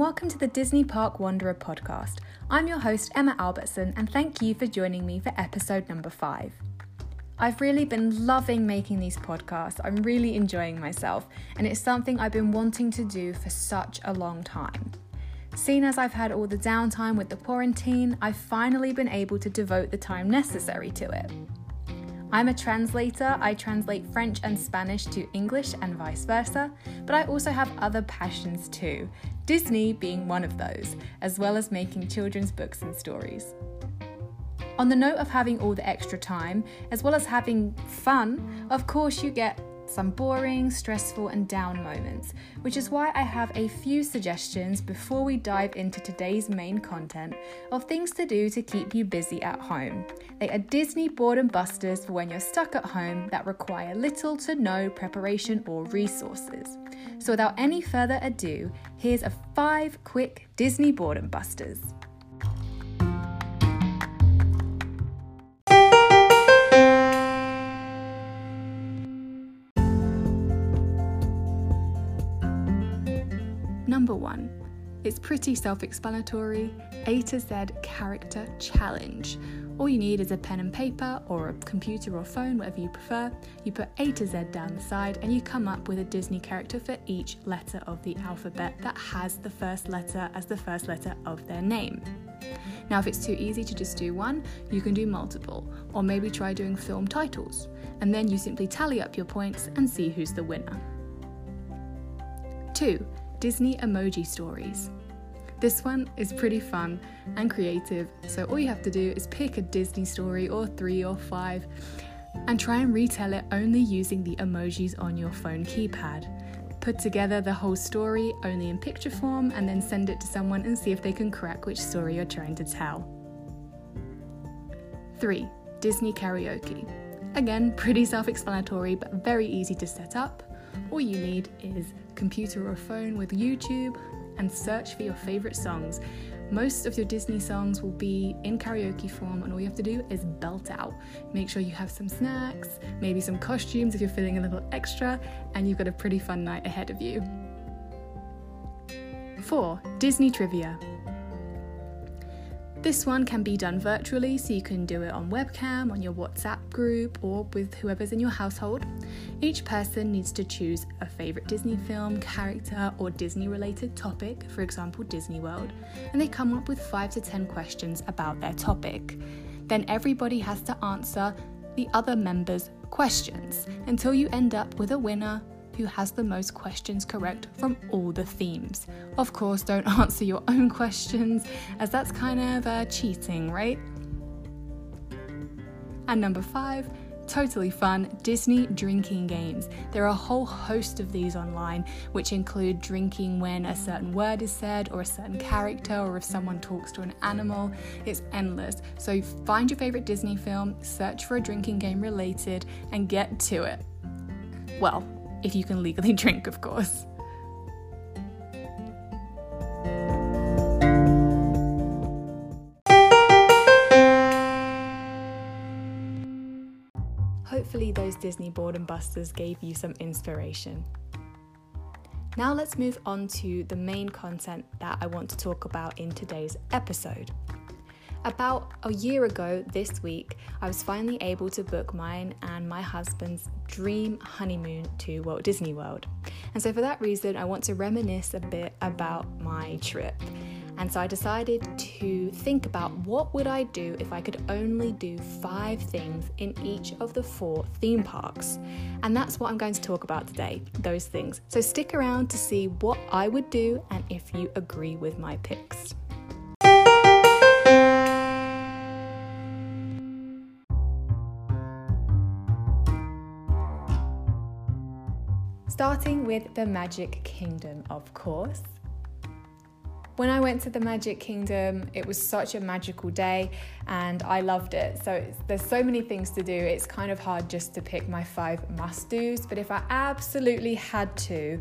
Welcome to the Disney Park Wanderer podcast. I'm your host, Emma Albertson, and thank you for joining me for episode number five. I've really been loving making these podcasts. I'm really enjoying myself, and it's something I've been wanting to do for such a long time. Seeing as I've had all the downtime with the quarantine, I've finally been able to devote the time necessary to it. I'm a translator. I translate French and Spanish to English and vice versa, but I also have other passions too, Disney being one of those, as well as making children's books and stories. On the note of having all the extra time, as well as having fun, of course, you get some boring, stressful, and down moments, which is why I have a few suggestions before we dive into today's main content of things to do to keep you busy at home. They are Disney boredom busters for when you're stuck at home that require little to no preparation or resources. So, without any further ado, here's a five quick Disney boredom busters. Number one, it's pretty self explanatory A to Z character challenge. All you need is a pen and paper or a computer or phone, whatever you prefer. You put A to Z down the side and you come up with a Disney character for each letter of the alphabet that has the first letter as the first letter of their name. Now, if it's too easy to just do one, you can do multiple, or maybe try doing film titles, and then you simply tally up your points and see who's the winner. 2. Disney emoji stories. This one is pretty fun and creative, so all you have to do is pick a Disney story or three or five and try and retell it only using the emojis on your phone keypad. Put together the whole story only in picture form and then send it to someone and see if they can crack which story you're trying to tell. 3. Disney karaoke. Again, pretty self explanatory but very easy to set up. All you need is computer or phone with YouTube and search for your favorite songs. Most of your Disney songs will be in karaoke form, and all you have to do is belt out. Make sure you have some snacks, maybe some costumes if you're feeling a little extra, and you've got a pretty fun night ahead of you. 4. Disney Trivia. This one can be done virtually, so you can do it on webcam, on your WhatsApp group, or with whoever's in your household. Each person needs to choose a favourite Disney film, character, or Disney related topic, for example, Disney World, and they come up with 5 to 10 questions about their topic. Then everybody has to answer the other members' questions until you end up with a winner who has the most questions correct from all the themes. Of course, don't answer your own questions, as that's kind of uh, cheating, right? And number five, totally fun Disney drinking games. There are a whole host of these online, which include drinking when a certain word is said, or a certain character, or if someone talks to an animal. It's endless. So find your favorite Disney film, search for a drinking game related, and get to it. Well, if you can legally drink, of course. Hopefully, those Disney boredom busters gave you some inspiration. Now, let's move on to the main content that I want to talk about in today's episode. About a year ago this week, I was finally able to book mine and my husband's dream honeymoon to Walt Disney World. And so, for that reason, I want to reminisce a bit about my trip. And so I decided to think about what would I do if I could only do 5 things in each of the 4 theme parks. And that's what I'm going to talk about today, those things. So stick around to see what I would do and if you agree with my picks. Starting with the Magic Kingdom, of course. When I went to the Magic Kingdom, it was such a magical day and I loved it. So there's so many things to do, it's kind of hard just to pick my five must do's. But if I absolutely had to,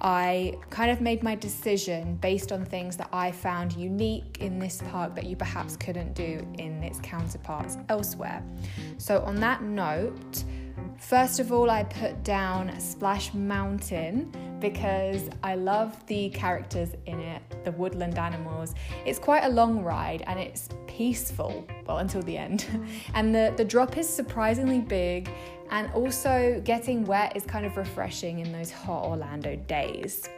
I kind of made my decision based on things that I found unique in this park that you perhaps couldn't do in its counterparts elsewhere. So, on that note, First of all, I put down Splash Mountain because I love the characters in it, the woodland animals. It's quite a long ride and it's peaceful, well, until the end. and the, the drop is surprisingly big, and also getting wet is kind of refreshing in those hot Orlando days.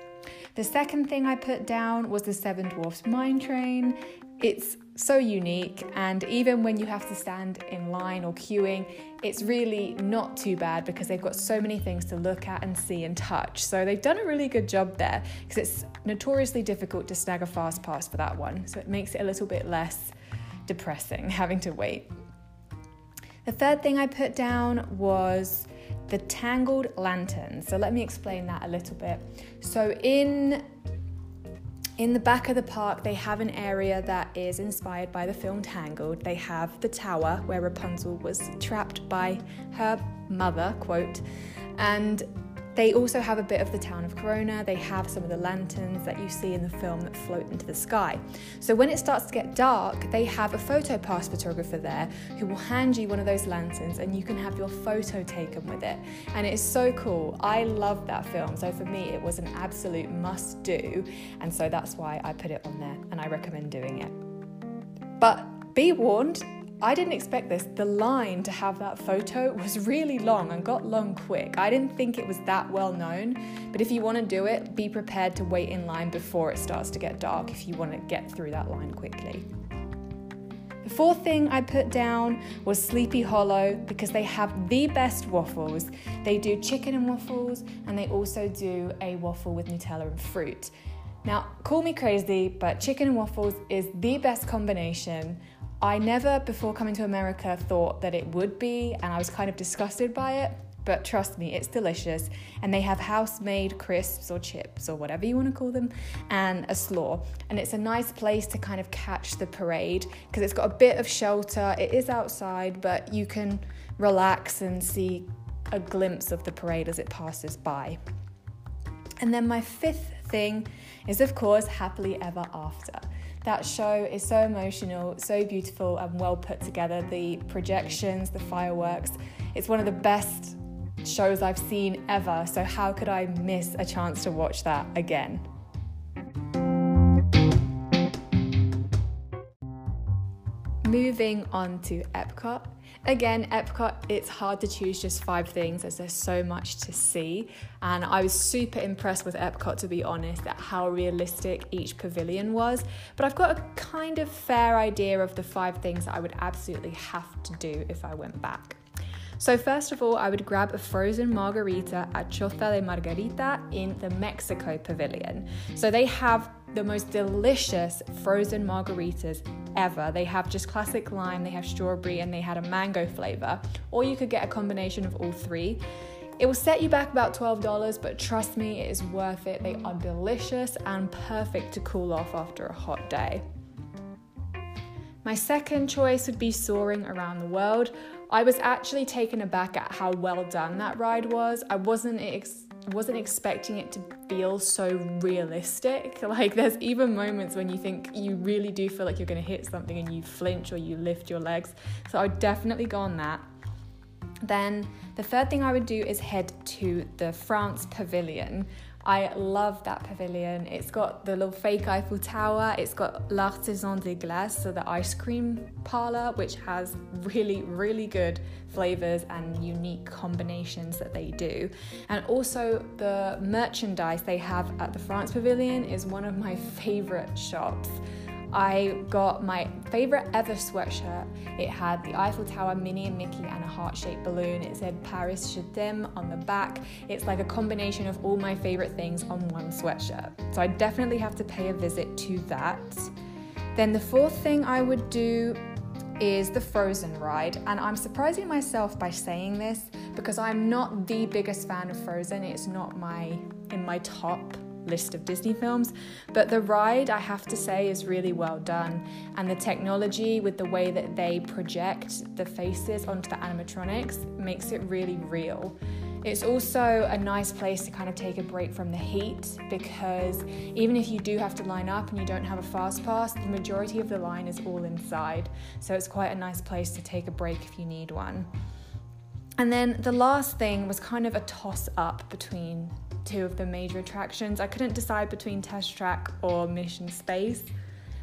The second thing I put down was the Seven Dwarfs Mine Train. It's so unique, and even when you have to stand in line or queuing, it's really not too bad because they've got so many things to look at and see and touch. So they've done a really good job there because it's notoriously difficult to snag a fast pass for that one. So it makes it a little bit less depressing having to wait. The third thing I put down was the tangled lantern. So let me explain that a little bit. So in in the back of the park, they have an area that is inspired by the film Tangled. They have the tower where Rapunzel was trapped by her mother, quote, and they also have a bit of the town of Corona. They have some of the lanterns that you see in the film that float into the sky. So when it starts to get dark, they have a photo pass photographer there who will hand you one of those lanterns and you can have your photo taken with it. And it's so cool. I love that film. So for me, it was an absolute must do. And so that's why I put it on there and I recommend doing it. But be warned, I didn't expect this. The line to have that photo was really long and got long quick. I didn't think it was that well known, but if you want to do it, be prepared to wait in line before it starts to get dark if you want to get through that line quickly. The fourth thing I put down was Sleepy Hollow because they have the best waffles. They do chicken and waffles, and they also do a waffle with Nutella and fruit. Now, call me crazy, but chicken and waffles is the best combination. I never, before coming to America, thought that it would be, and I was kind of disgusted by it. But trust me, it's delicious. And they have house made crisps or chips or whatever you want to call them, and a slaw. And it's a nice place to kind of catch the parade because it's got a bit of shelter. It is outside, but you can relax and see a glimpse of the parade as it passes by. And then my fifth thing is, of course, Happily Ever After. That show is so emotional, so beautiful, and well put together. The projections, the fireworks, it's one of the best shows I've seen ever. So, how could I miss a chance to watch that again? Moving on to Epcot. Again, Epcot, it's hard to choose just five things as there's so much to see. And I was super impressed with Epcot, to be honest, at how realistic each pavilion was. But I've got a kind of fair idea of the five things that I would absolutely have to do if I went back. So, first of all, I would grab a frozen margarita at Choza de Margarita in the Mexico Pavilion. So, they have the most delicious frozen margaritas ever. They have just classic lime, they have strawberry, and they had a mango flavor. Or you could get a combination of all three. It will set you back about $12, but trust me, it is worth it. They are delicious and perfect to cool off after a hot day. My second choice would be Soaring Around the World. I was actually taken aback at how well done that ride was. I wasn't ex- wasn't expecting it to feel so realistic. Like there's even moments when you think you really do feel like you're going to hit something and you flinch or you lift your legs. So I would definitely go on that. Then the third thing I would do is head to the France Pavilion. I love that pavilion. It's got the little fake Eiffel Tower, it's got l'Artisan des Glaces, so the ice cream parlor, which has really, really good flavors and unique combinations that they do. And also, the merchandise they have at the France Pavilion is one of my favorite shops. I got my favorite ever sweatshirt. It had the Eiffel Tower, Minnie and Mickey, and a heart shaped balloon. It said Paris Je t'aime on the back. It's like a combination of all my favorite things on one sweatshirt. So I definitely have to pay a visit to that. Then the fourth thing I would do is the Frozen ride. And I'm surprising myself by saying this because I'm not the biggest fan of Frozen. It's not my in my top list of Disney films. But the ride, I have to say, is really well done. And the technology with the way that they project the faces onto the animatronics makes it really real. It's also a nice place to kind of take a break from the heat because even if you do have to line up and you don't have a fast pass, the majority of the line is all inside. So it's quite a nice place to take a break if you need one. And then the last thing was kind of a toss up between two of the major attractions. I couldn't decide between Test Track or Mission Space.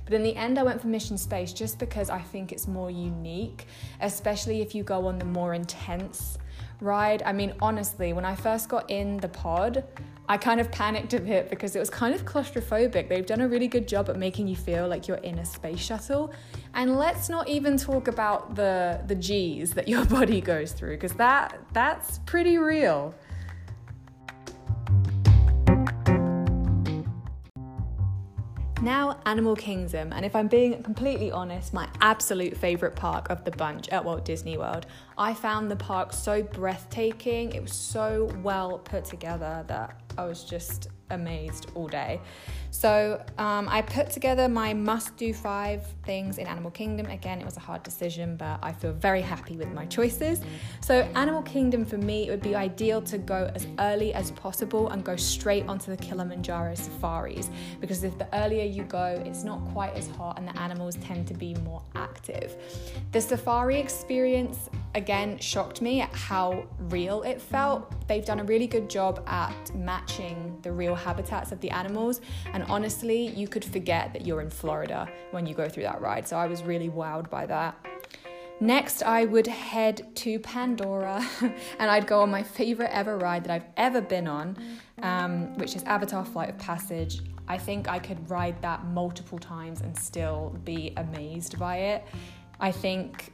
But in the end, I went for Mission Space just because I think it's more unique, especially if you go on the more intense ride. I mean, honestly, when I first got in the pod, I kind of panicked a bit because it was kind of claustrophobic. They've done a really good job at making you feel like you're in a space shuttle. And let's not even talk about the the G's that your body goes through because that that's pretty real. Now, Animal Kingdom, and if I'm being completely honest, my absolute favourite park of the bunch at Walt Disney World. I found the park so breathtaking, it was so well put together that I was just amazed all day. So um, I put together my must do five things in Animal Kingdom. Again, it was a hard decision, but I feel very happy with my choices. So, Animal Kingdom for me, it would be ideal to go as early as possible and go straight onto the Kilimanjaro safaris because if the earlier you go, it's not quite as hot and the animals tend to be more active. The safari experience again shocked me at how real it felt. They've done a really good job at matching the real habitats of the animals, and honestly, you could forget that you're in Florida when you go through that ride. So I was really wowed by that. Next, I would head to Pandora and I'd go on my favorite ever ride that I've ever been on, um, which is Avatar Flight of Passage. I think I could ride that multiple times and still be amazed by it. I think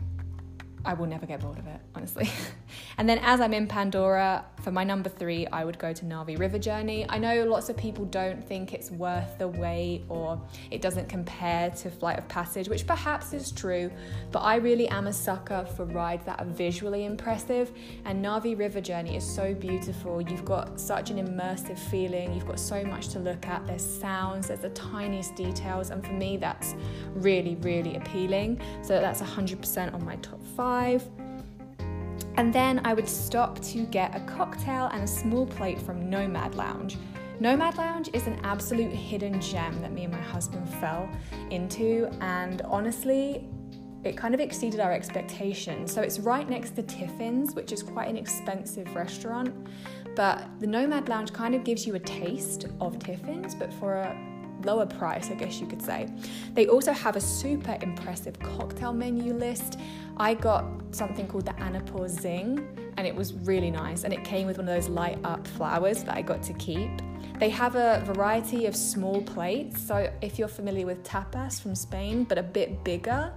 I will never get bored of it, honestly. and then as I'm in Pandora, for my number three, I would go to Na'vi River Journey. I know lots of people don't think it's worth the wait or it doesn't compare to Flight of Passage, which perhaps is true, but I really am a sucker for rides that are visually impressive. And Na'vi River Journey is so beautiful. You've got such an immersive feeling, you've got so much to look at. There's sounds, there's the tiniest details, and for me, that's really, really appealing. So that's 100% on my top five five. And then I would stop to get a cocktail and a small plate from Nomad Lounge. Nomad Lounge is an absolute hidden gem that me and my husband fell into, and honestly, it kind of exceeded our expectations. So it's right next to Tiffins, which is quite an expensive restaurant, but the Nomad Lounge kind of gives you a taste of Tiffins, but for a lower price, I guess you could say. They also have a super impressive cocktail menu list. I got something called the Anapur Zing, and it was really nice. And it came with one of those light up flowers that I got to keep. They have a variety of small plates. So if you're familiar with tapas from Spain, but a bit bigger,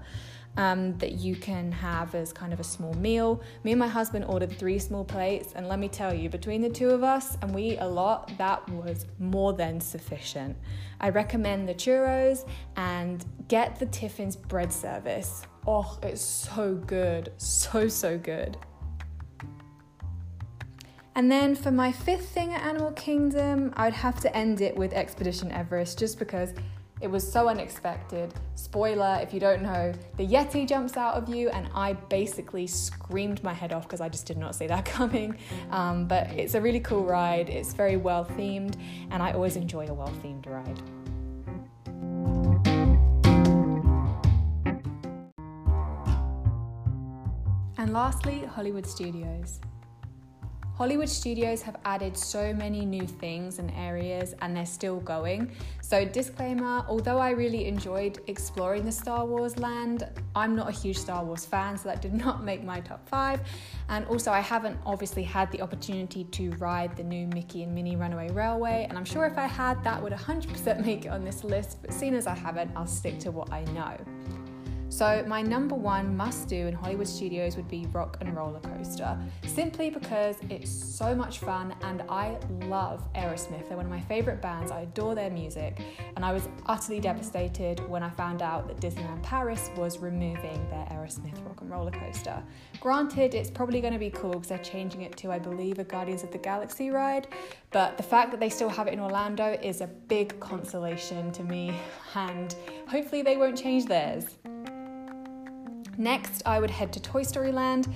um, that you can have as kind of a small meal. Me and my husband ordered three small plates, and let me tell you, between the two of us, and we eat a lot, that was more than sufficient. I recommend the churros and get the Tiffin's bread service. Oh, it's so good, so, so good. And then for my fifth thing at Animal Kingdom, I'd have to end it with Expedition Everest just because it was so unexpected. Spoiler if you don't know, the Yeti jumps out of you, and I basically screamed my head off because I just did not see that coming. Um, but it's a really cool ride, it's very well themed, and I always enjoy a well themed ride. And lastly, Hollywood Studios. Hollywood studios have added so many new things and areas and they're still going. So, disclaimer although I really enjoyed exploring the Star Wars land, I'm not a huge Star Wars fan, so that did not make my top five. And also, I haven't obviously had the opportunity to ride the new Mickey and Minnie Runaway Railway, and I'm sure if I had, that would 100% make it on this list, but seeing as I haven't, I'll stick to what I know. So, my number one must do in Hollywood studios would be Rock and Roller Coaster, simply because it's so much fun and I love Aerosmith. They're one of my favourite bands, I adore their music, and I was utterly devastated when I found out that Disneyland Paris was removing their Aerosmith Rock and Roller Coaster. Granted, it's probably going to be cool because they're changing it to, I believe, a Guardians of the Galaxy ride, but the fact that they still have it in Orlando is a big consolation to me, and hopefully they won't change theirs. Next, I would head to Toy Story Land.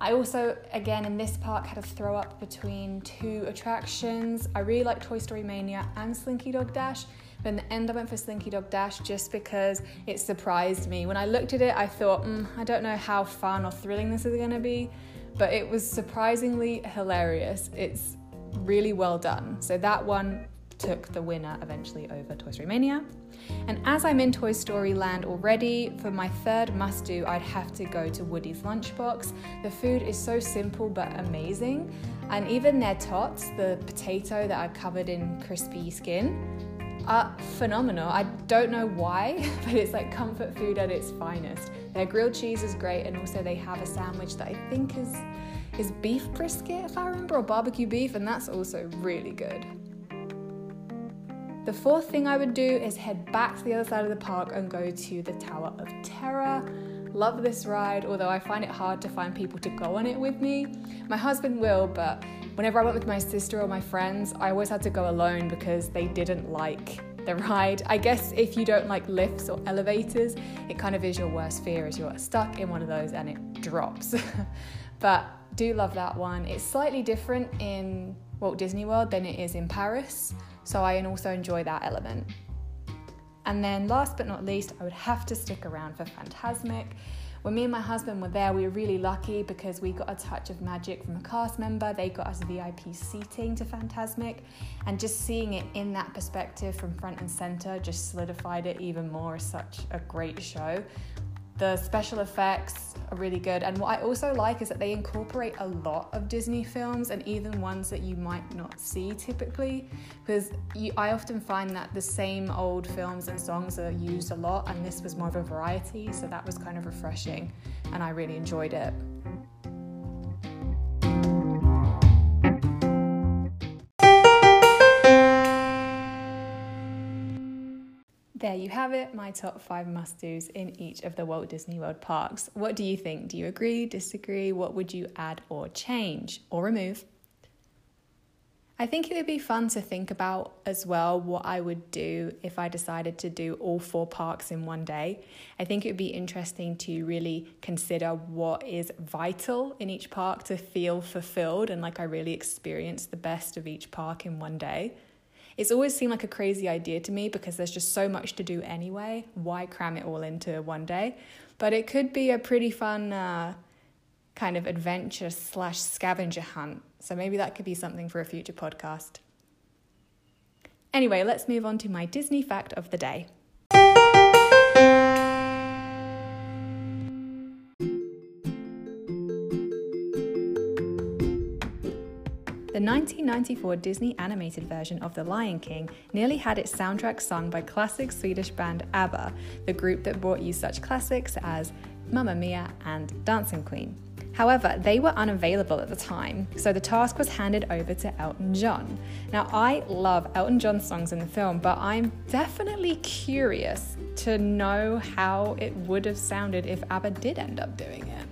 I also, again, in this park, had a throw up between two attractions. I really like Toy Story Mania and Slinky Dog Dash, but in the end, I went for Slinky Dog Dash just because it surprised me. When I looked at it, I thought, mm, I don't know how fun or thrilling this is going to be, but it was surprisingly hilarious. It's really well done. So that one took the winner eventually over Toy Story Mania. And as I'm in Toy Story land already, for my third must do, I'd have to go to Woody's Lunchbox. The food is so simple but amazing. And even their tots, the potato that are covered in crispy skin, are phenomenal. I don't know why, but it's like comfort food at its finest. Their grilled cheese is great, and also they have a sandwich that I think is is beef brisket, if I remember, or barbecue beef, and that's also really good. The fourth thing I would do is head back to the other side of the park and go to the Tower of Terror. Love this ride, although I find it hard to find people to go on it with me. My husband will, but whenever I went with my sister or my friends, I always had to go alone because they didn't like the ride. I guess if you don't like lifts or elevators, it kind of is your worst fear as you're stuck in one of those and it drops. but do love that one. It's slightly different in Walt Disney World than it is in Paris. So I also enjoy that element. And then last but not least, I would have to stick around for Fantasmic. When me and my husband were there, we were really lucky because we got a touch of magic from a cast member. They got us VIP seating to Fantasmic, and just seeing it in that perspective from front and center just solidified it even more as such a great show. The special effects are really good, and what I also like is that they incorporate a lot of Disney films and even ones that you might not see typically. Because you, I often find that the same old films and songs are used a lot, and this was more of a variety, so that was kind of refreshing, and I really enjoyed it. There you have it, my top five must do's in each of the Walt Disney World parks. What do you think? Do you agree, disagree? What would you add or change or remove? I think it would be fun to think about as well what I would do if I decided to do all four parks in one day. I think it would be interesting to really consider what is vital in each park to feel fulfilled and like I really experience the best of each park in one day. It's always seemed like a crazy idea to me because there's just so much to do anyway. Why cram it all into one day? But it could be a pretty fun uh, kind of adventure slash scavenger hunt. So maybe that could be something for a future podcast. Anyway, let's move on to my Disney fact of the day. 1994 Disney animated version of The Lion King nearly had its soundtrack sung by classic Swedish band ABBA, the group that brought you such classics as Mamma Mia and Dancing Queen. However, they were unavailable at the time, so the task was handed over to Elton John. Now, I love Elton John's songs in the film, but I'm definitely curious to know how it would have sounded if ABBA did end up doing it.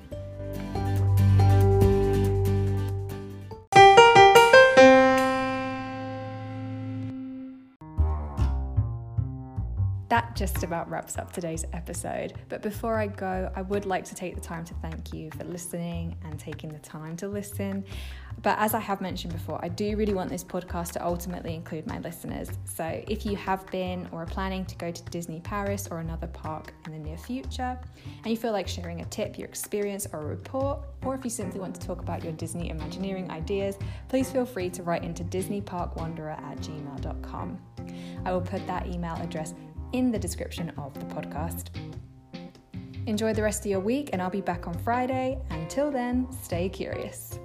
That just about wraps up today's episode. But before I go, I would like to take the time to thank you for listening and taking the time to listen. But as I have mentioned before, I do really want this podcast to ultimately include my listeners. So if you have been or are planning to go to Disney Paris or another park in the near future, and you feel like sharing a tip, your experience, or a report, or if you simply want to talk about your Disney Imagineering ideas, please feel free to write into disneyparkwanderer at gmail.com. I will put that email address in the description of the podcast. Enjoy the rest of your week, and I'll be back on Friday. Until then, stay curious.